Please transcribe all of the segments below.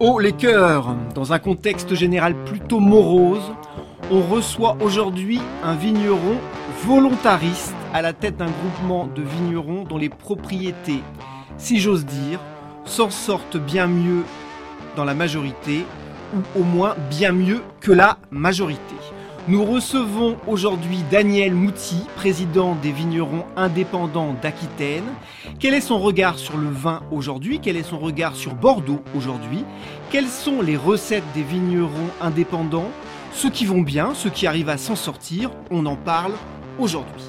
Oh les cœurs Dans un contexte général plutôt morose, on reçoit aujourd'hui un vigneron volontariste à la tête d'un groupement de vignerons dont les propriétés, si j'ose dire, s'en sortent bien mieux dans la majorité, ou au moins bien mieux que la majorité. Nous recevons aujourd'hui Daniel Mouti, président des vignerons indépendants d'Aquitaine. Quel est son regard sur le vin aujourd'hui? Quel est son regard sur Bordeaux aujourd'hui? Quelles sont les recettes des vignerons indépendants? Ceux qui vont bien, ceux qui arrivent à s'en sortir, on en parle aujourd'hui.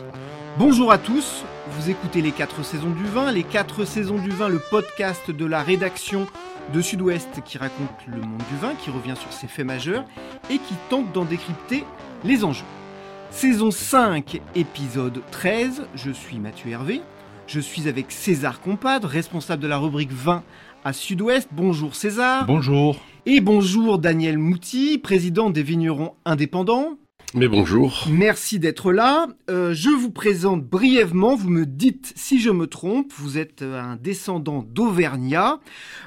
Bonjour à tous, vous écoutez les 4 saisons du vin, les 4 saisons du vin, le podcast de la rédaction de Sud-Ouest qui raconte le monde du vin, qui revient sur ses faits majeurs et qui tente d'en décrypter les enjeux. Saison 5, épisode 13, je suis Mathieu Hervé, je suis avec César Compadre, responsable de la rubrique 20 à Sud-Ouest. Bonjour César. Bonjour. Et bonjour Daniel Mouti, président des vignerons indépendants. Mais bonjour. Merci d'être là. Euh, je vous présente brièvement, vous me dites si je me trompe, vous êtes euh, un descendant d'Auvergnat,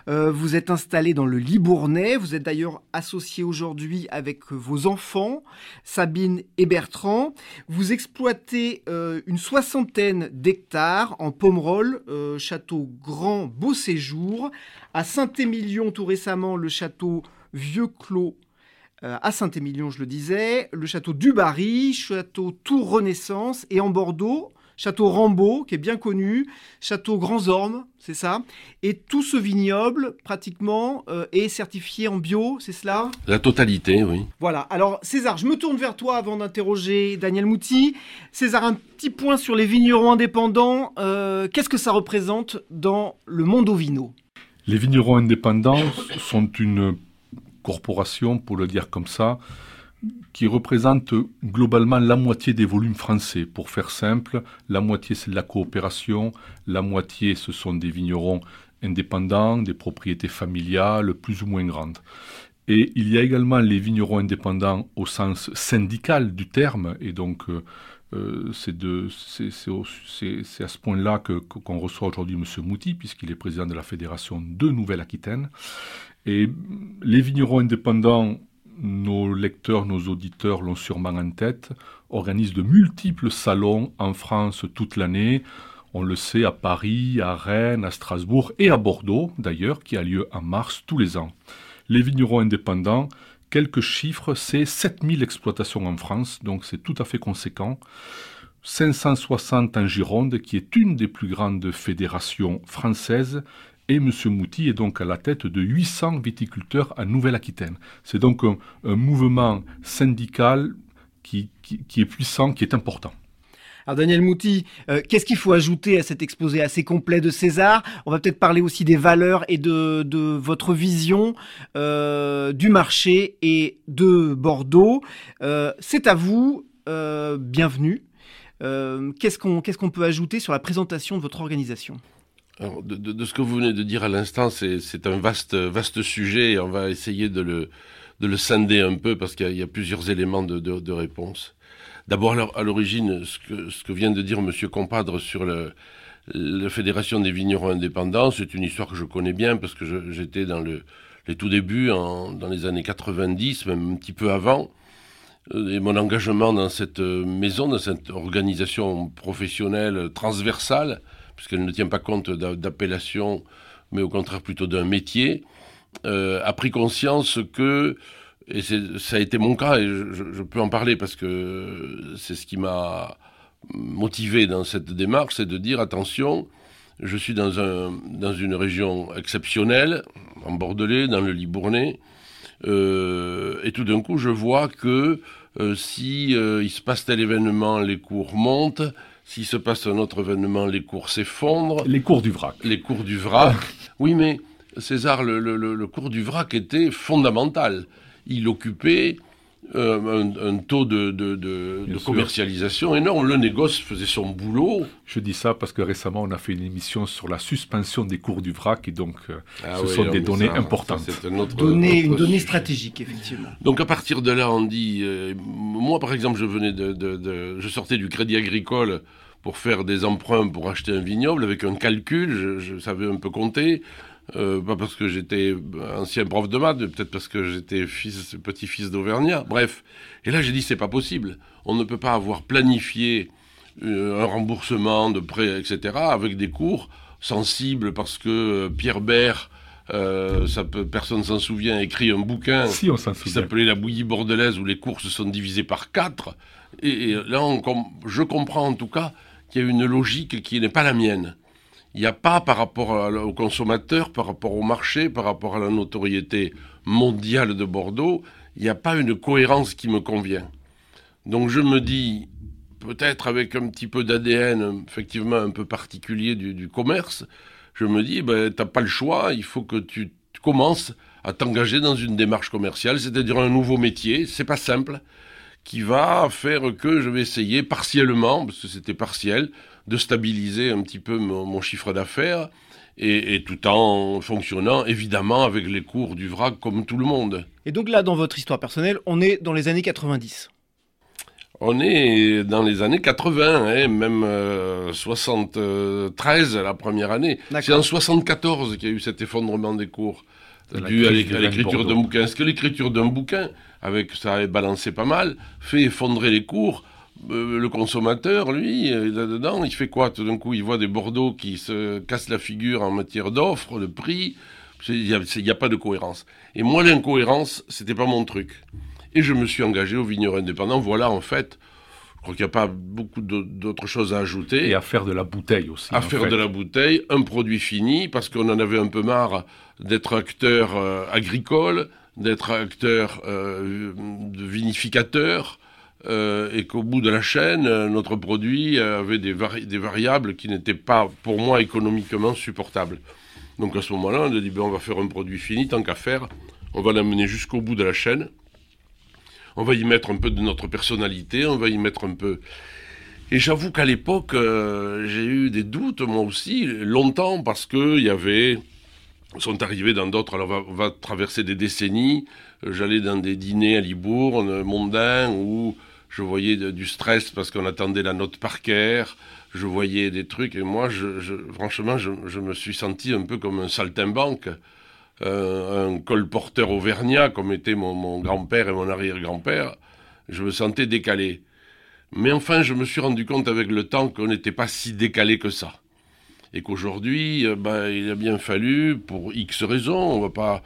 euh, vous êtes installé dans le Libournais, vous êtes d'ailleurs associé aujourd'hui avec vos enfants, Sabine et Bertrand. Vous exploitez une soixantaine d'hectares en Pomerol, château Grand Beau Séjour, à Saint-Émilion tout récemment le château Vieux Clos euh, à Saint-Émilion, je le disais, le château du Barry, château Tour Renaissance, et en Bordeaux, château Rambaud, qui est bien connu, château Grands Ormes, c'est ça. Et tout ce vignoble, pratiquement, euh, est certifié en bio, c'est cela? La totalité, oui. Voilà. Alors, César, je me tourne vers toi avant d'interroger Daniel Mouti. César, un petit point sur les vignerons indépendants. Euh, qu'est-ce que ça représente dans le monde au vino Les vignerons indépendants sont une corporation, pour le dire comme ça, qui représente globalement la moitié des volumes français. Pour faire simple, la moitié c'est de la coopération, la moitié ce sont des vignerons indépendants, des propriétés familiales plus ou moins grandes. Et il y a également les vignerons indépendants au sens syndical du terme, et donc euh, euh, c'est à ce point-là qu'on reçoit aujourd'hui M. Mouti, puisqu'il est président de la Fédération de Nouvelle-Aquitaine. Et les vignerons indépendants, nos lecteurs, nos auditeurs l'ont sûrement en tête, organisent de multiples salons en France toute l'année. On le sait à Paris, à Rennes, à Strasbourg et à Bordeaux d'ailleurs, qui a lieu en mars tous les ans. Les vignerons indépendants, quelques chiffres, c'est 7000 exploitations en France, donc c'est tout à fait conséquent. 560 en Gironde, qui est une des plus grandes fédérations françaises, et M. Mouti est donc à la tête de 800 viticulteurs à Nouvelle-Aquitaine. C'est donc un, mouvement syndical qui, est puissant, qui est important. Alors Daniel Mouti, euh, qu'est-ce qu'il faut ajouter à cet exposé assez complet de César? On va peut-être parler aussi des valeurs et de, votre vision euh, du marché et de Bordeaux. Euh, c'est à vous, bienvenue. qu'est-ce qu'on peut ajouter sur la présentation de votre organisation? De, ce que vous venez de dire à l'instant, c'est un vaste, vaste sujet et on va essayer de le, de le scinder un peu parce qu'il y, a plusieurs éléments de, de réponse. D'abord, à l'origine, ce que, vient de dire M. Compadre sur le, la Fédération des vignerons indépendants, c'est une histoire que je connais bien parce que j'étais dans le, les tout débuts, en, dans les années 90, même un petit peu avant. Et mon engagement dans cette maison, dans cette organisation professionnelle transversale, puisqu'elle ne tient pas compte d'appellation, mais au contraire plutôt d'un métier, euh, a pris conscience que et ça a été mon cas, et je, peux en parler parce que c'est ce qui m'a motivé dans cette démarche, c'est de dire attention, je suis dans, un, dans une région exceptionnelle, en Bordelais, dans le Libournais, euh, et tout d'un coup, je vois que euh, si euh, il se passe tel événement, les cours montent. S'il se passe un autre événement, les cours s'effondrent. Les cours du vrac. Les cours du vrac. oui, mais César, le, le cours du vrac était fondamental. Il occupait euh, un, taux de, commercialisation énorme. Le négoce faisait son boulot. Je dis ça parce que récemment, on a fait une émission sur la suspension des cours du vrac et donc euh, ah ce sont des données importantes. C'est une donnée stratégique, effectivement. Donc à partir de là, on dit, euh, moi par exemple, je venais de, je sortais du crédit agricole pour faire des emprunts pour acheter un vignoble avec un calcul, je savais un peu compter. Euh, pas parce que j'étais ancien prof de maths, peut-être parce que j'étais fils, petit-fils d'Auvergnat. Bref. Et là, j'ai dit, c'est pas possible. On ne peut pas avoir planifié euh, un remboursement de prêts, etc., avec des cours sensibles parce que euh, Pierre Bert, ça peut, personne s'en souvient, a écrit un bouquin si, on qui s'appelait La bouillie bordelaise où les cours se sont divisés par quatre. Et, là, on, je comprends en tout cas qu'il y a une logique qui n'est pas la mienne il n'y a pas par rapport aux consommateurs, par rapport au marché, par rapport à la notoriété mondiale de Bordeaux, il n'y a pas une cohérence qui me convient. Donc je me dis, peut-être avec un petit peu d'ADN effectivement un peu particulier du, commerce, je me dis, ben, tu n'as pas le choix, il faut que tu, commences à t'engager dans une démarche commerciale, c'est-à-dire un nouveau métier, c'est pas simple, qui va faire que je vais essayer partiellement, parce que c'était partiel, de stabiliser un petit peu mon, chiffre d'affaires et, tout en fonctionnant évidemment avec les cours du vrac comme tout le monde. Et donc là, dans votre histoire personnelle, on est dans les années 90 on est dans les années 80, hein, même 73 la première année. C'est en 74 qu'il y a eu cet effondrement des cours dû à l'écriture d'un bouquin. Est-ce que l'écriture d'un bouquin, avec ça avait balancé pas mal, fait effondrer les cours euh, le consommateur, lui, là-dedans, il fait quoi? Tout d'un coup, il voit des Bordeaux qui se cassent la figure en matière d'offres, de prix. Il n'y a, pas de cohérence. Et moi, l'incohérence, c'était pas mon truc. Et je me suis engagé au vigneron indépendant. Voilà, en fait, je crois qu'il n'y a pas beaucoup d'autres choses à ajouter. Et à faire de la bouteille aussi. À faire de la bouteille, un produit fini, parce qu'on en avait un peu marre d'être acteur euh, agricole, d'être acteur euh, de vinificateur, euh, et qu'au bout de la chaîne, euh, notre produit avait des, variables qui n'étaient pas, pour moi, économiquement supportables. Donc à ce moment-là, on a dit, ben, on va faire un produit fini, tant qu'à faire, on va l'amener jusqu'au bout de la chaîne, on va y mettre un peu de notre personnalité, on va y mettre un peu... Et j'avoue qu'à l'époque, euh, j'ai eu des doutes, moi aussi, longtemps, parce qu'il y avait sont arrivés dans d'autres. Alors, on va, traverser des décennies. J'allais dans des dîners à Libourne, mondains, où je voyais du stress parce qu'on attendait la note par cœur, je voyais des trucs, et moi, franchement, je, me suis senti un peu comme un saltimbanque, euh, un colporteur auvergnat, comme était mon, grand-père et mon arrière-grand-père. Je me sentais décalé. Mais enfin, je me suis rendu compte avec le temps qu'on n'était pas si décalé que ça. Et qu'aujourd'hui, euh, ben, il a bien fallu, pour X raisons, on va pas...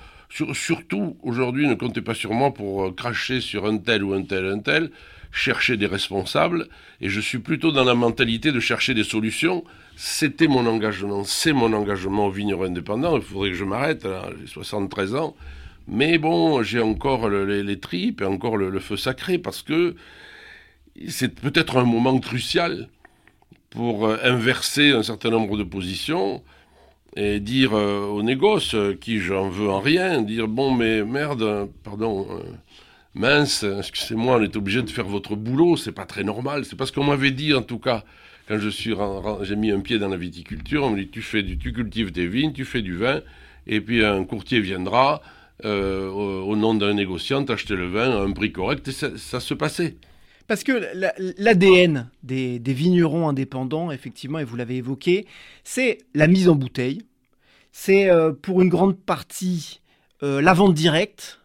surtout, aujourd'hui, ne comptez pas sur moi pour euh, cracher sur un tel ou un tel, un tel chercher des responsables, et je suis plutôt dans la mentalité de chercher des solutions. C'était mon engagement, c'est mon engagement au vigneron indépendant, il faudrait que je m'arrête, j'ai 73 ans, mais bon, j'ai encore les, tripes et encore le, feu sacré, parce que c'est peut-être un moment crucial pour euh, inverser un certain nombre de positions, et dire euh, aux euh, qui j'en veux en rien, dire bon mais merde, pardon, mince, excusez-moi, on est obligé de faire votre boulot, c'est pas très normal. C'est parce qu'on m'avait dit, en tout cas, quand je suis, j'ai mis un pied dans la viticulture, on me dit, tu fais du, tu cultives des vignes, tu fais du vin, et puis un courtier viendra, euh, au, nom d'un négociant, t'acheter le vin à un prix correct, et ça, se passait. Parce que l'ADN des, vignerons indépendants, effectivement, et vous l'avez évoqué, c'est la mise en bouteille. C'est euh, pour une grande partie euh, la vente directe.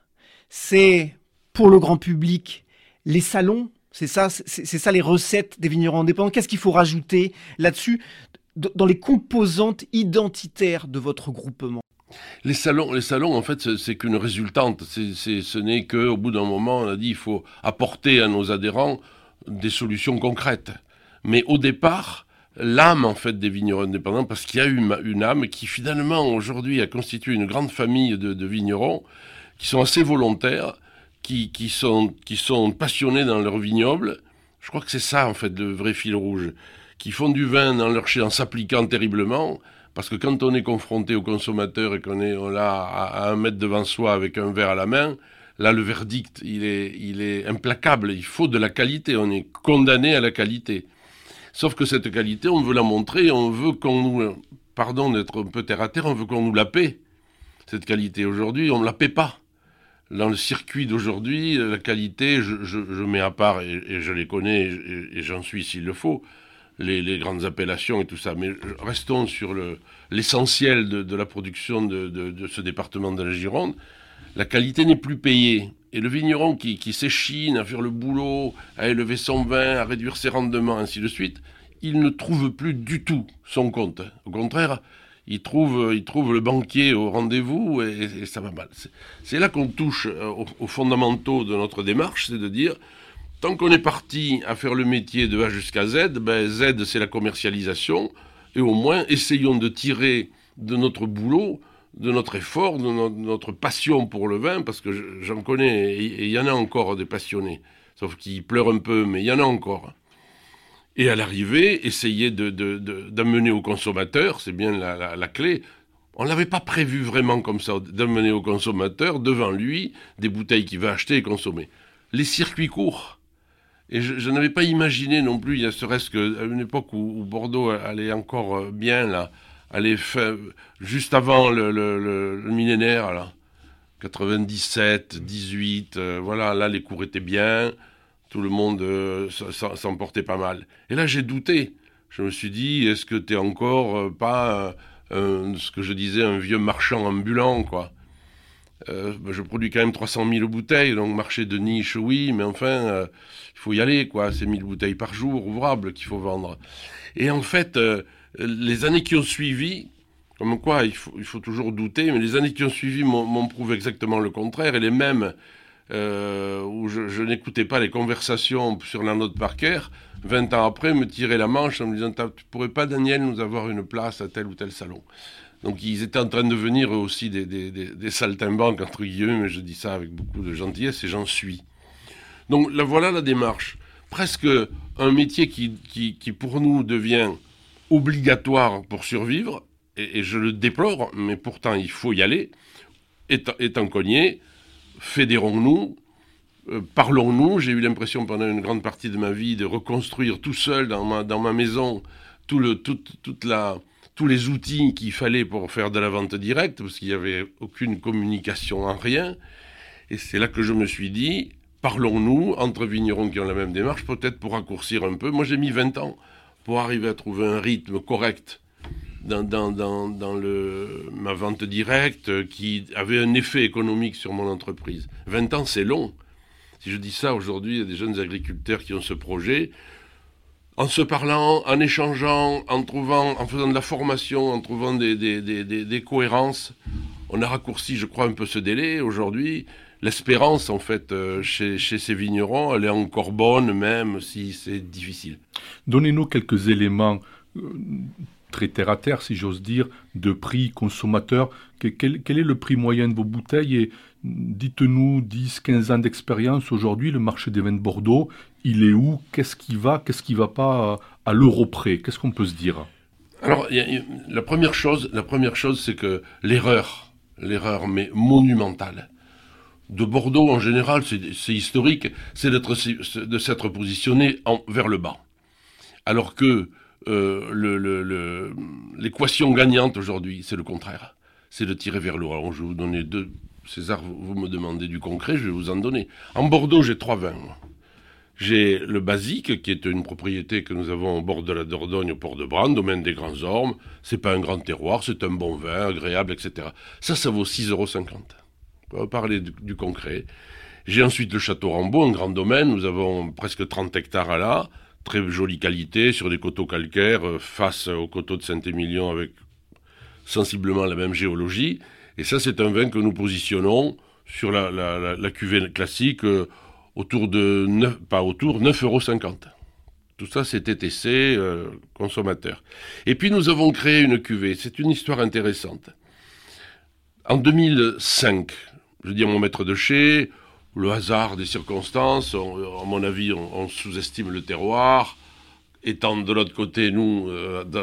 C'est pour le grand public les salons c'est ça, c'est ça les recettes des vignerons indépendants. Qu'est-ce qu'il faut rajouter là-dessus dans les composantes identitaires de votre groupement? Les salons, les salons, en fait, c'est qu'une résultante. Ce n'est qu'au bout d'un moment, on a dit il faut apporter à nos adhérents des solutions concrètes. Mais au départ, l'âme en fait des vignerons indépendants, parce qu'il y a eu une, âme qui finalement aujourd'hui a constitué une grande famille de, vignerons qui sont assez volontaires, qui, sont passionnés dans leur vignoble. Je crois que c'est ça en fait le vrai fil rouge, qui font du vin dans leur chai en s'appliquant terriblement parce que quand on est confronté au consommateur et qu'on est là à, un mètre devant soi avec un verre à la main, là le verdict il est, il est implacable. Il faut de la qualité. On est condamné à la qualité. Sauf que cette qualité, on veut la montrer, on veut qu'on nous, pardon d'être un peu terre à terre, on veut qu'on nous la paie. Cette qualité aujourd'hui, on ne la paie pas. Dans le circuit d'aujourd'hui, la qualité, je, mets à part, et, je les connais, et j'en suis s'il le faut, les, grandes appellations et tout ça. Mais restons sur l'essentiel de, la production de, ce département de la Gironde. La qualité n'est plus payée. Et le vigneron qui, s'échine à faire le boulot, à élever son vin, à réduire ses rendements, ainsi de suite, il ne trouve plus du tout son compte. Au contraire, il trouve, il trouve le banquier au rendez-vous et, ça va mal. C'est là qu'on touche aux fondamentaux de notre démarche, c'est de dire Tant qu'on est parti à faire le métier de A jusqu'à Z, ben Z c'est la commercialisation, et au moins essayons de tirer de notre boulot, de notre effort, de notre passion pour le vin, parce que j'en connais, et il y en a encore des passionnés, sauf qu'ils pleurent un peu, mais il y en a encore. Et à l'arrivée, essayer d'amener de, au consommateur, c'est bien la, clé, on ne l'avait pas prévu vraiment comme ça, d'amener au consommateur devant lui des bouteilles qu'il va acheter et consommer. Les circuits courts, et je, n'avais pas imaginé non plus, il y a serait-ce qu'à une époque où, Bordeaux allait encore euh, bien, là, allait juste avant le, millénaire, là, 97, 18, euh, voilà, là les cours étaient bien, tout le monde euh, s'en portait pas mal. Et là j'ai douté. Je me suis dit, est-ce que tu es encore pas ce que je disais, un vieux marchand ambulant, quoi? Euh, ben, je produis quand même 300 000 bouteilles, donc marché de niche, oui, mais enfin, euh, il faut y aller, quoi. C'est 1000 bouteilles par jour, ouvrables, qu'il faut vendre. Et en fait, euh, les années qui ont suivi, comme quoi, il faut toujours douter, mais les années qui ont suivi m'ont prouvé exactement le contraire, et les mêmes où je, n'écoutais pas les conversations sur la note Parker, 20 ans après, me tiraient la manche en me disant, tu pourrais pas, Daniel, nous avoir une place à tel ou tel salon donc ils étaient en train de devenir aussi des, des, saltimbanques, entre guillemets, mais je dis ça avec beaucoup de gentillesse et j'en suis. Donc là, voilà la démarche. Presque un métier qui, qui, qui pour nous devient obligatoire pour survivre, et, je le déplore, mais pourtant il faut y aller, étant, étant cogné, fédérons-nous, euh, parlons-nous. J'ai eu l'impression pendant une grande partie de ma vie de reconstruire tout seul dans ma, dans ma maison tout le, toute la tous les outils qu'il fallait pour faire de la vente directe, parce qu'il n'y avait aucune communication en rien. Et c'est là que je me suis dit, parlons-nous entre vignerons qui ont la même démarche, peut-être pour raccourcir un peu. Moi, j'ai mis 20 ans pour arriver à trouver un rythme correct dans, dans, dans, le, ma vente directe qui avait un effet économique sur mon entreprise. 20 ans, c'est long. Si je dis ça aujourd'hui, il y a des jeunes agriculteurs qui ont ce projet en se parlant, en échangeant, en trouvant, en faisant de la formation, en trouvant des, des, cohérences. On a raccourci, je crois, un peu ce délai. Aujourd'hui, l'espérance, en fait, euh, chez, ces vignerons, elle est encore bonne, même si c'est difficile. Donnez-nous quelques éléments euh, très terre à terre, si j'ose dire, de prix consommateur. Quel, est le prix moyen de vos bouteilles et dites-nous 10, 15 ans d'expérience aujourd'hui, le marché des vins de Bordeaux, il est où Qu'est-ce qui va Qu'est-ce qui va pas à l'euro près Qu'est-ce qu'on peut se dire? Alors, la première chose, la première chose, c'est que l'erreur, l'erreur, mais monumentale, de Bordeaux en général, c'est historique, c'est de s'être positionné en, vers le bas. Alors que euh, l'équation gagnante aujourd'hui, c'est le contraire. C'est de tirer vers le haut. Alors, je vais vous donner deux. César, vous, me demandez du concret, je vais vous en donner. En Bordeaux, j'ai trois vins. J'ai le Basique, qui est une propriété que nous avons au bord de la Dordogne, au port de Bran, domaine des Grands Ormes. C'est pas un grand terroir, c'est un bon vin, agréable, etc. Ça, ça vaut 6,50 euros. On va parler du, concret. J'ai ensuite le Château Rambaud, un grand domaine. Nous avons presque 30 hectares à là. Très jolie qualité, sur des coteaux calcaires, euh, face aux coteaux de Saint-Émilion avec sensiblement la même géologie. Et ça, c'est un vin que nous positionnons sur la, la, cuvée classique euh, autour de 9, pas autour, 9,50 euros. Tout ça, c'est TTC, euh, consommateur. Et puis, nous avons créé une cuvée. C'est une histoire intéressante. En 2005, je dis à mon maître de chez, le hasard des circonstances, à mon avis, on, sous-estime le terroir. Étant de l'autre côté, nous,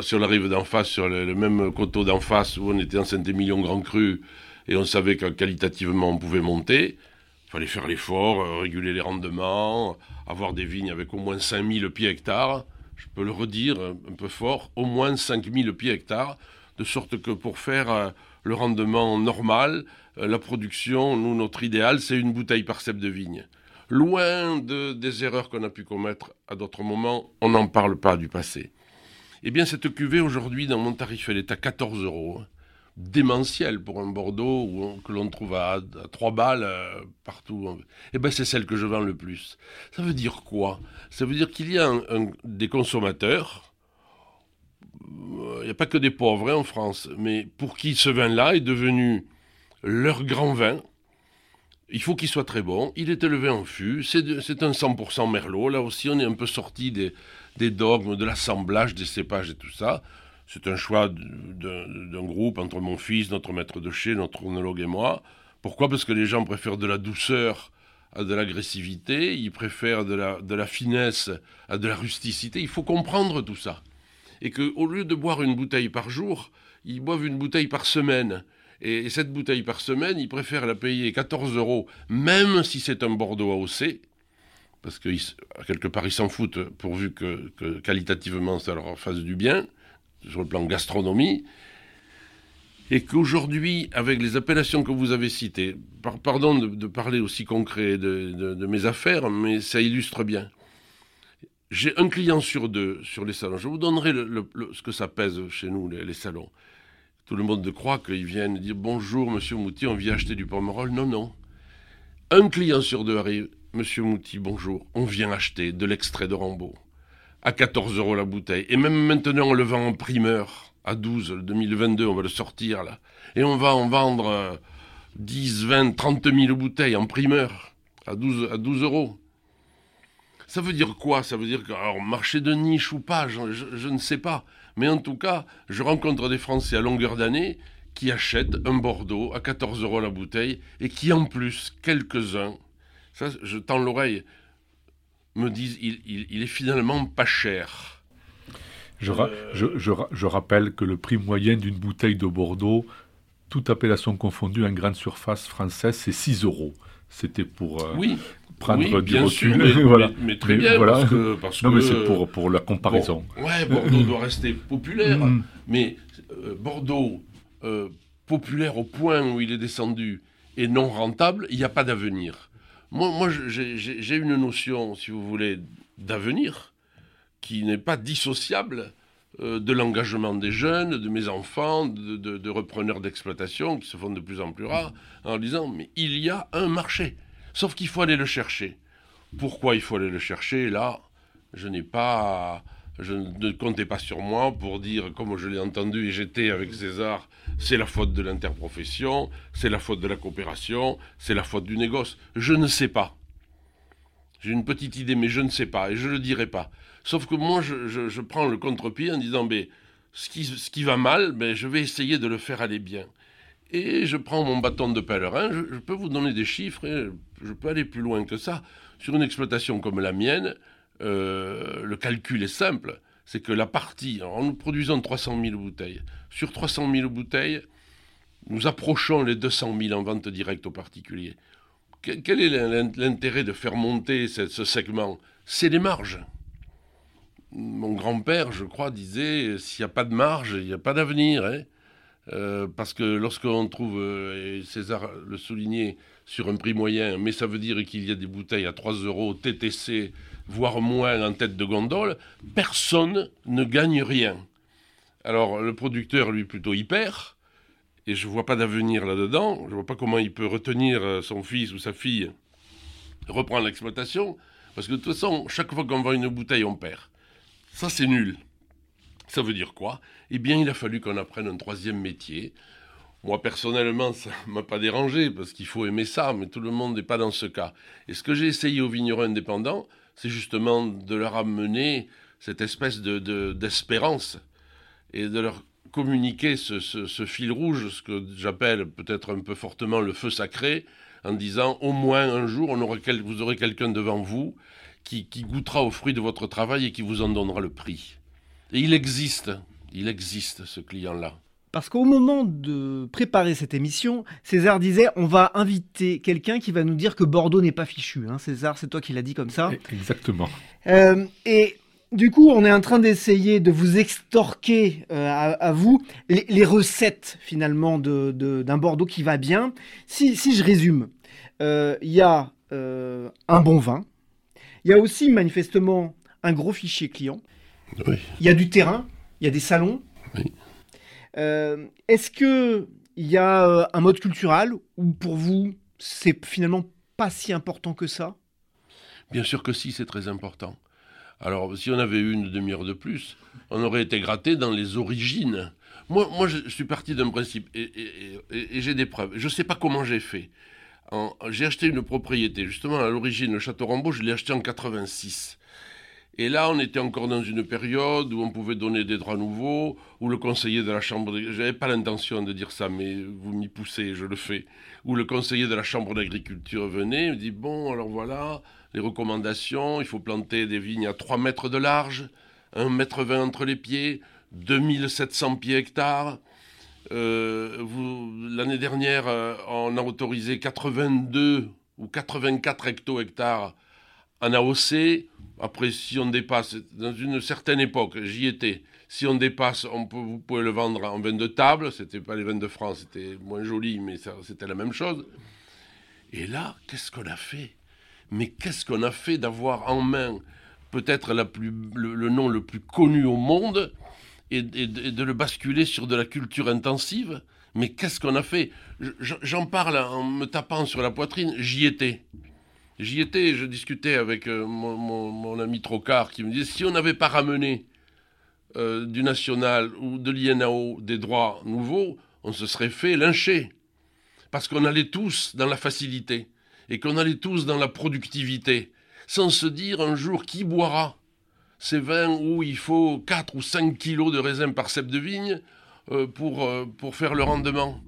sur la rive d'en face, sur le, même coteau d'en face, où on était en Saint-Émilion Grand Cru, et on savait que qualitativement on pouvait monter, il fallait faire l'effort, euh, réguler les rendements, avoir des vignes avec au moins 5000 pieds hectares. Je peux le redire un peu fort, au moins 5000 pieds hectares, de sorte que pour faire euh, le rendement normal, la production, nous, notre idéal, c'est une bouteille par cep de vigne. Loin de, des erreurs qu'on a pu commettre à d'autres moments, on n'en parle pas du passé. Eh bien, cette cuvée, aujourd'hui, dans mon tarif, elle est à 14 euros. Hein. Démentiel pour un Bordeaux que l'on trouve à, 3 balles euh, partout. Eh bien, c'est celle que je vends le plus. Ça veut dire quoi? Ça veut dire qu'il y a des consommateurs, il n'y a pas que des pauvres hein, en France, mais pour qui ce vin-là est devenu leur grand vin. Il faut qu'il soit très bon. Il est élevé en fût. C'est un 100% merlot. Là aussi, on est un peu sorti des, dogmes, de l'assemblage des cépages et tout ça. C'est un choix d'un groupe entre mon fils, notre maître de chez, notre onologue et moi. Pourquoi? Parce que les gens préfèrent de la douceur à de l'agressivité, ils préfèrent de la, de la finesse à de la rusticité. Il faut comprendre tout ça. Et qu'au lieu de boire une bouteille par jour, ils boivent une bouteille par semaine. Et, cette bouteille par semaine, ils préfèrent la payer 14 euros, même si c'est un Bordeaux AOC, parce que quelque part ils s'en foutent pourvu que, qualitativement ça leur fasse du bien, sur le plan gastronomie, et qu'aujourd'hui, avec les appellations que vous avez citées, pardon de, parler aussi concret de, mes affaires, mais ça illustre bien. J'ai un client sur deux sur les salons. Je vous donnerai ce que ça pèse chez nous, les salons. Tout le monde croit qu'ils viennent dire bonjour, monsieur Mouti, on vient acheter du pomerol. Non, non. Un client sur deux arrive, monsieur Mouti, bonjour, on vient acheter de l'extrait de Rambaud. À 14 euros la bouteille. Et même maintenant, on le vend en primeur. À 12, le 2022, on va le sortir là. Et on va en vendre 10, 20, 30 000 bouteilles en primeur. À 12, à 12 euros. Ça veut dire quoi? Ça veut dire que, alors, de niche ou pas, je ne sais pas. Mais en tout cas, je rencontre des Français à longueur d'année qui achètent un Bordeaux à 14 euros la bouteille et qui en plus, quelques-uns, ça je tends l'oreille, me disent il, est finalement pas cher. Je, je, rappelle que le prix moyen d'une bouteille de Bordeaux, toute appellation confondue en grande surface française, c'est 6 euros. C'était pour euh, oui, prendre oui, du recul. mais, voilà. mais, très bien, voilà. parce que... non, mais c'est pour, pour la comparaison. ouais, Bordeaux doit rester populaire, mm. mais euh, Bordeaux, euh, populaire au point où il est descendu et non rentable, il n'y a pas d'avenir. Moi, moi j'ai une notion, si vous voulez, d'avenir qui n'est pas dissociable euh, de l'engagement des jeunes, de mes enfants, de, repreneurs d'exploitation qui se font de plus en plus rares, en disant mais il y a un marché, sauf qu'il faut aller le chercher. Pourquoi il faut aller le chercher? Là, je n'ai pas, je ne comptais pas sur moi pour dire, comme je l'ai entendu et j'étais avec César, c'est la faute de l'interprofession, c'est la faute de la coopération, c'est la faute du négoce. Je ne sais pas. J'ai une petite idée, mais je ne sais pas, et je ne le dirai pas. Sauf que moi, je, prends le contre-pied en disant, mais ce qui, va mal, mais je vais essayer de le faire aller bien. Et je prends mon bâton de pèlerin, je, peux vous donner des chiffres, et je peux aller plus loin que ça. Sur une exploitation comme la mienne, euh, le calcul est simple, c'est que la partie, en nous produisant 300 000 bouteilles, sur 300 000 bouteilles, nous approchons les 200 000 en vente directe aux particuliers. Quel est l'intérêt de faire monter ce, segment? C'est les marges. Mon grand-père, je crois, disait s'il n'y a pas de marge, il n'y a pas d'avenir. Hein. Euh, parce que lorsqu'on trouve, euh, et César le soulignait, sur un prix moyen, mais ça veut dire qu'il y a des bouteilles à 3 euros TTC, voire moins en tête de gondole, personne ne gagne rien. Alors le producteur, lui, plutôt hyper, et je ne vois pas d'avenir là-dedans. Je ne vois pas comment il peut retenir euh, son fils ou sa fille, reprendre l'exploitation, parce que de toute façon, chaque fois qu'on vend une bouteille, on perd. Ça, c'est nul. Ça veut dire quoi? Eh bien, il a fallu qu'on apprenne un troisième métier, Moi, personnellement, ça ne m'a pas dérangé, parce qu'il faut aimer ça, mais tout le monde n'est pas dans ce cas. Et ce que j'ai essayé aux vignerons indépendants, c'est justement de leur amener cette espèce d'espérance de, et de leur communiquer ce, fil rouge, ce que j'appelle peut-être un peu fortement le feu sacré, en disant au moins un jour, on aura vous aurez quelqu'un devant vous qui, qui goûtera aux fruits de votre travail et qui vous en donnera le prix. Et il existe, il existe ce client-là. Parce qu'au moment de préparer cette émission, César disait on va inviter quelqu'un qui va nous dire que Bordeaux n'est pas fichu. Hein, César, c'est toi qui l'as dit comme ça. Exactement. Euh, et du coup, on est en train d'essayer de vous extorquer euh, à, vous les, recettes finalement d'un de, d'un Bordeaux qui va bien. Si, si je résume, euh, il y a un bon vin, il y a aussi manifestement un gros fichier client, il y a du terrain, il y a des salons. Oui. Euh, est-ce que il y a euh, un mode culturel ou pour vous c'est finalement pas si important que ça? Bien sûr que si, c'est très important. Alors, si on avait eu une demi-heure de plus, on aurait été gratté dans les origines. Moi, moi je, suis parti d'un principe et, j'ai des preuves. Je ne sais pas comment j'ai fait. J'ai acheté une propriété, justement, à l'origine, le Château Rambaud, je l'ai acheté en 86. Et là, on était encore dans une période où on pouvait donner des droits nouveaux, où le conseiller de la Chambre... Je n'avais pas l'intention de dire ça, mais vous m'y poussez, je le fais. Où le conseiller de la Chambre d'agriculture venait, me dit, bon, alors voilà, les recommandations, il faut planter des vignes à 3 mètres de large, 1 mètre 20 entre les pieds, 2700 pieds hectares. Euh, L'année dernière, euh, on a autorisé 82 ou 84 hecto-hectares en AOC. Après, si on dépasse, dans une certaine époque, j'y étais, si on dépasse, on peut, vous pouvez le vendre en vin de table. C'était pas les vins de France, c'était moins joli, mais c'était la même chose. Et là, qu'est-ce qu'on a fait? Mais qu'est-ce qu'on a fait d'avoir en main peut-être le, nom le plus connu au monde et, de le basculer sur de la culture intensive? Mais qu'est-ce qu'on a fait? J'en parle en me tapant sur la poitrine, j'y étais. J'y étais, je discutais avec euh, mon, ami Trocard qui me disait si on n'avait pas ramené euh, du national ou de l'INAO des droits nouveaux, on se serait fait lyncher. Parce qu'on allait tous dans la facilité et qu'on allait tous dans la productivité, sans se dire un jour qui boira ces vins où il faut 4 ou 5 kilos de raisin par cep de vigne euh, pour, pour faire le rendement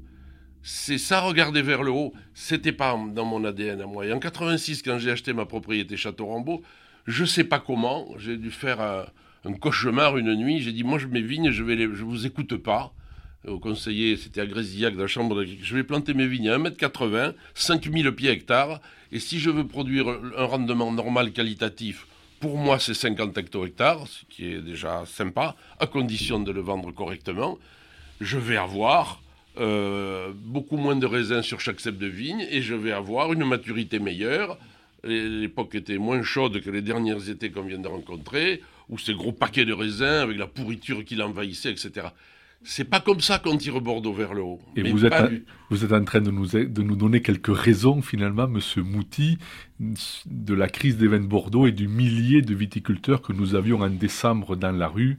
c'est ça, regarder vers le haut, c'était pas dans mon ADN à moi. Et en 86, quand j'ai acheté ma propriété Château Rambaud, je sais pas comment, j'ai dû faire un, cauchemar une nuit. J'ai dit, moi, je mes vignes, je vais je vous écoute pas. Au conseiller, c'était à Grésillac, dans la chambre d'agriculture. Je vais planter mes vignes à 1m80, 5000 pieds hectares. Et si je veux produire un rendement normal qualitatif, pour moi, c'est 50 hecto-hectares, ce qui est déjà sympa, à condition de le vendre correctement. Je vais avoir euh, beaucoup moins de raisins sur chaque cep de vigne et je vais avoir une maturité meilleure. L'époque était moins chaude que les dernières étés qu'on vient de rencontrer, où ces gros paquets de raisins avec la pourriture qui l'envahissait, etc. C'est pas comme ça qu'on tire Bordeaux vers le haut. Et vous êtes, vous êtes en train de nous, de nous donner quelques raisons, finalement, Monsieur Mouty, de la crise des vins de Bordeaux et du millier de viticulteurs que nous avions en décembre dans la rue,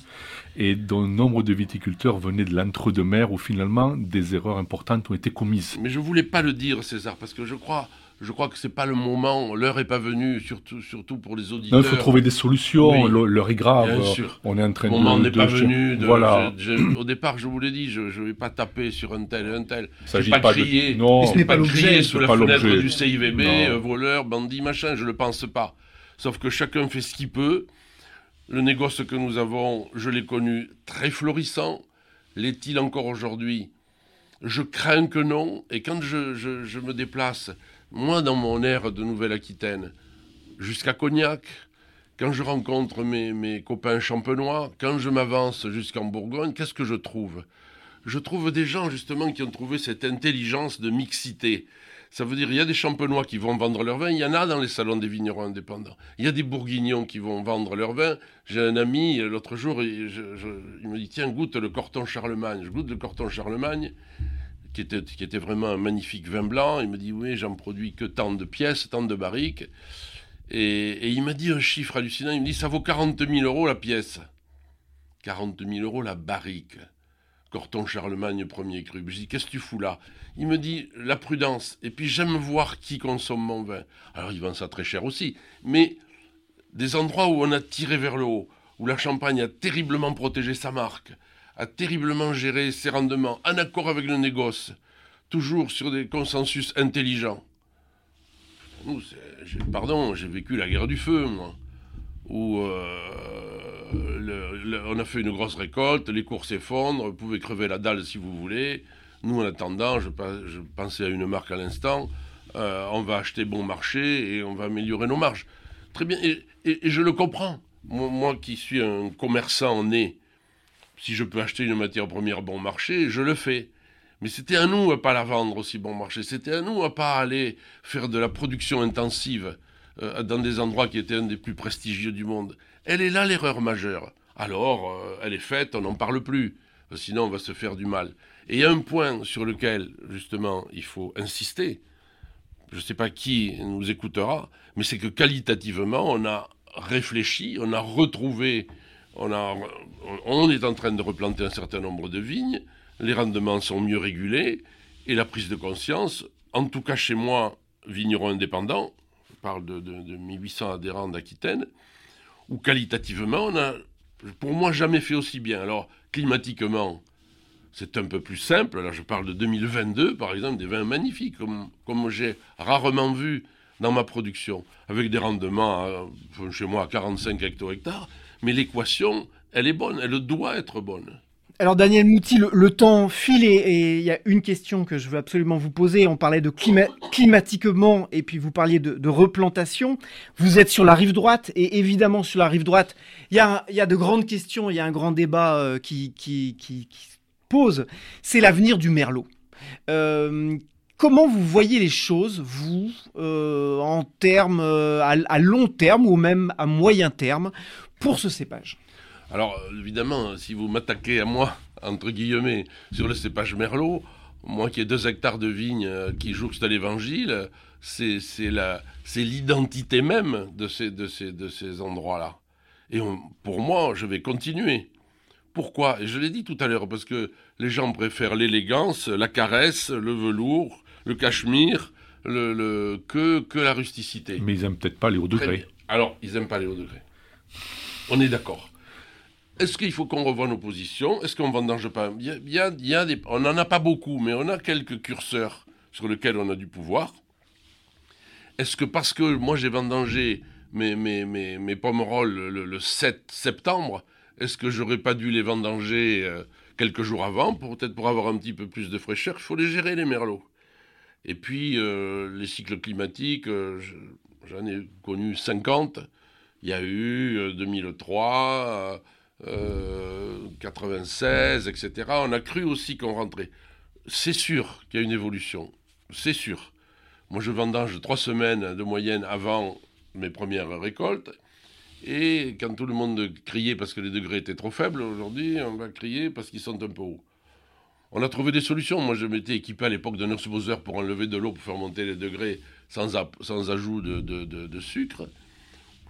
et dont nombre de viticulteurs venaient de l'entre-deux-mer, où finalement des erreurs importantes ont été commises. Mais je voulais pas le dire, César, parce que je crois je crois que c'est pas le moment, l'heure est pas venue, surtout, surtout pour les auditeurs. il faut trouver des solutions, l'heure est grave. Bien sûr. On est en train le moment n'est pas venu. voilà. au départ, je vous l'ai dit, je ne vais pas taper sur un tel et un tel. Je ne vais pas, crier, non, ce n'est pas, crier sous la fenêtre du CIVB, euh, voleur, bandit, machin, je ne le pense pas. Sauf que chacun fait ce qu'il peut. Le négoce que nous avons, je l'ai connu très florissant. L'est-il encore aujourd'hui? Je crains que non. Et quand je, je me déplace moi, dans mon air de Nouvelle-Aquitaine, jusqu'à Cognac, quand je rencontre mes, copains champenois, quand je m'avance jusqu'en Bourgogne, qu'est-ce que je trouve? Je trouve des gens justement qui ont trouvé cette intelligence de mixité. Ça veut dire il y a des champenois qui vont vendre leur vin, il y en a dans les salons des vignerons indépendants. Il y a des bourguignons qui vont vendre leur vin. J'ai un ami, l'autre jour, il, il me dit tiens, goûte le Corton Charlemagne. Je goûte le Corton Charlemagne qui était, qui était vraiment un magnifique vin blanc. Il me dit Oui, j'en produis que tant de pièces, tant de barriques. Et, il m'a dit un chiffre hallucinant. Il me dit Ça vaut 40 000 euros la pièce. 40 000 euros la barrique. Corton Charlemagne, premier cru. Je dis, qu'est-ce que tu fous là? Il me dit, la prudence. Et puis j'aime voir qui consomme mon vin. Alors il vend ça très cher aussi. Mais des endroits où on a tiré vers le haut, où la Champagne a terriblement protégé sa marque, a terriblement géré ses rendements, en accord avec le négoce, toujours sur des consensus intelligents. Nous, pardon, j'ai vécu la guerre du feu, moi, où euh, on a fait une grosse récolte, les cours s'effondrent, vous pouvez crever la dalle si vous voulez. Nous, en attendant, je, pensais à une marque à l'instant, euh, on va acheter bon marché et on va améliorer nos marges. Très bien, et, je le comprends. Moi, qui suis un commerçant né, si je peux acheter une matière première bon marché, je le fais. Mais c'était à nous à pas la vendre aussi bon marché. C'était à nous à pas aller faire de la production intensive euh, dans des endroits qui étaient un des plus prestigieux du monde. Elle est là l'erreur majeure. Alors, euh, elle est faite, on n'en parle plus. Sinon, on va se faire du mal. Et il y a un point sur lequel, justement, il faut insister. Je ne sais pas qui nous écoutera, mais c'est que qualitativement, on a réfléchi, on a retrouvé, on, est en train de replanter un certain nombre de vignes les rendements sont mieux régulés et la prise de conscience, en tout cas chez moi, vigneron indépendant, je parle de, 1800 adhérents d'Aquitaine, où qualitativement, on a, pour moi, jamais fait aussi bien. Alors, climatiquement, c'est un peu plus simple. Là, je parle de 2022, par exemple, des vins magnifiques, comme, j'ai rarement vu dans ma production, avec des rendements chez moi à 45 hecto-hectares. Mais l'équation, elle est bonne, elle doit être bonne. Alors Daniel Mouti, le, temps file et il y a une question que je veux absolument vous poser. On parlait de climatiquement et puis vous parliez de, replantation. Vous êtes sur la rive droite et évidemment sur la rive droite, il y a, de grandes questions, il y a un grand débat euh, qui, qui, se pose. C'est l'avenir du merlot. Euh, comment vous voyez les choses, vous, euh, en termes à long terme ou même à moyen terme? Pour ce cépage alors, évidemment, si vous m'attaquez à moi, entre guillemets, sur le cépage Merlot, moi qui ai deux hectares de vignes euh, qui jouxtent l'évangile, c'est l'identité même de ces, de ces, de ces endroits-là. Et pour moi, je vais continuer. Pourquoi? Et je l'ai dit tout à l'heure, parce que les gens préfèrent l'élégance, la caresse, le velours, le cachemire, le, que, que la rusticité. Mais ils n'aiment peut-être pas les hauts degrés. Alors, ils n'aiment pas les hauts degrés. On est d'accord. Est-ce qu'il faut qu'on revoie nos positions? Est-ce qu'on vendange pas? Il On n'en a pas beaucoup, mais on a quelques curseurs sur lesquels on a du pouvoir. Est-ce que parce que moi j'ai vendangé mes, mes, mes, mes le, 7 septembre, est-ce que j'aurais pas dû les vendanger euh, quelques jours avant, peut-être pour avoir un petit peu plus de fraîcheur? Il faut les gérer, les merlots. Et puis, euh, les cycles climatiques, euh, j'en ai connu 50. Il y a eu 2003, 96, euh, etc. On a cru aussi qu'on rentrait. C'est sûr qu'il y a une évolution. C'est sûr. Moi, je vendange trois semaines de moyenne avant mes premières récoltes. Et quand tout le monde criait parce que les degrés étaient trop faibles, aujourd'hui, on va crier parce qu'ils sont un peu hauts. On a trouvé des solutions. Moi, je m'étais équipé à l'époque d'un osmoseur pour enlever de l'eau pour faire monter les degrés sans, sans ajout de, de, sucre.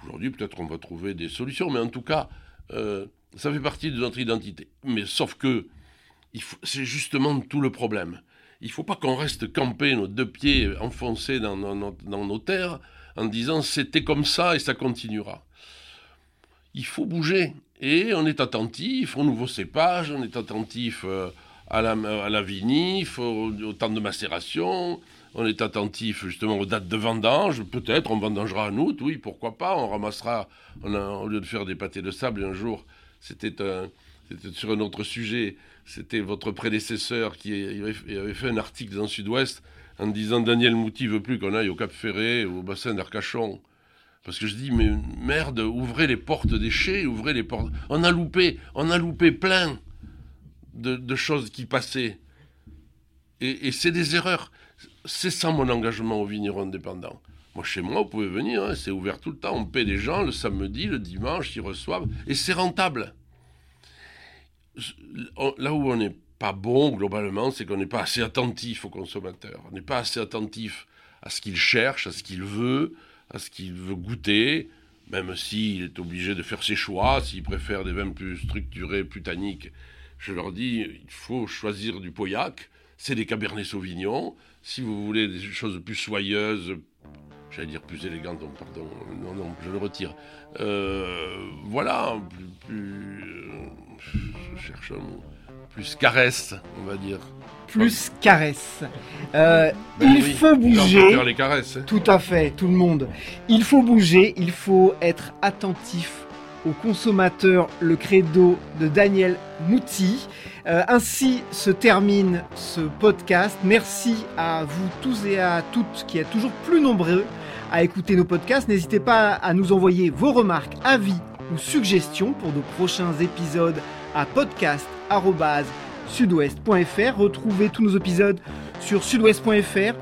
Aujourd'hui, peut-être on va trouver des solutions. Mais en tout cas, euh, ça fait partie de notre identité. Mais sauf que c'est justement tout le problème. Il ne faut pas qu'on reste campé, nos deux pieds enfoncés dans, nos terres, en disant c'était comme ça et ça continuera. Il faut bouger. Et on est attentif aux nouveaux cépages, on est attentif euh, à la, à la vinif, au, temps de macération, on est attentif justement aux dates de vendange. Peut-être on vendangera en août, oui, pourquoi pas. On ramassera, au lieu de faire des pâtés de sable un jour, c'était sur un autre sujet. C'était votre prédécesseur qui avait fait un article dans Sud-Ouest en disant Daniel Mouti veut plus qu'on aille au Cap Ferré au bassin d'Arcachon. Parce que je dis, mais merde, ouvrez les portes des chais, ouvrez les portes. On a loupé, on a loupé plein de, choses qui passaient. Et, c'est des erreurs. C'est ça mon engagement au vigneron indépendant. Moi, chez moi, vous pouvez venir, hein, c'est ouvert tout le temps. On paie des gens le samedi, le dimanche, ils reçoivent, et c'est rentable. Là où on n'est pas bon, globalement, c'est qu'on n'est pas assez attentif au consommateur. On n'est pas assez attentif à ce qu'il cherche, à ce qu'il veut, à ce qu'il veut goûter, même s'il est obligé de faire ses choix, s'il préfère des vins plus structurés, plus tanniques. je leur dis, il faut choisir du Pauillac, c'est des Cabernet Sauvignon. Si vous voulez des choses plus soyeuses, j'allais dire plus élégantes, pardon, non, non, je le retire. Euh, voilà, plus, je cherche un mot, plus caresse, on va dire. Plus caresse. Euh, ben il faut bouger. les caresses. Hein. Tout à fait, tout le monde. Il faut bouger, il faut être attentif aux consommateurs, le credo de Daniel Mouti. Euh, ainsi se termine ce podcast. Merci à vous tous et à toutes qui êtes toujours plus nombreux à écouter nos podcasts. N'hésitez pas à nous envoyer vos remarques, avis ou suggestions pour de prochains épisodes à podcast.sudouest.fr. Retrouvez tous nos épisodes sur sudouest.fr.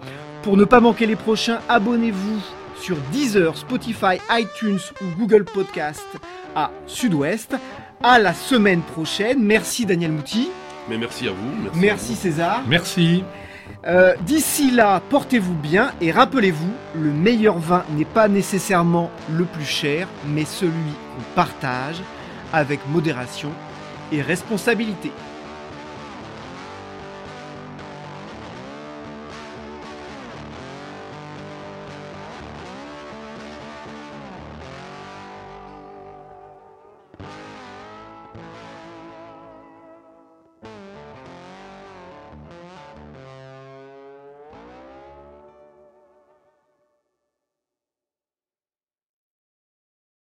Pour ne pas manquer les prochains, abonnez-vous sur Deezer, Spotify, iTunes ou Google Podcast à Sud-Ouest. À la semaine prochaine. Merci Daniel Mouti. Mais merci à vous. Merci, César. Merci. Euh, d'ici là, portez-vous bien et rappelez-vous, le meilleur vin n'est pas nécessairement le plus cher, mais celui qu'on partage avec modération et responsabilité.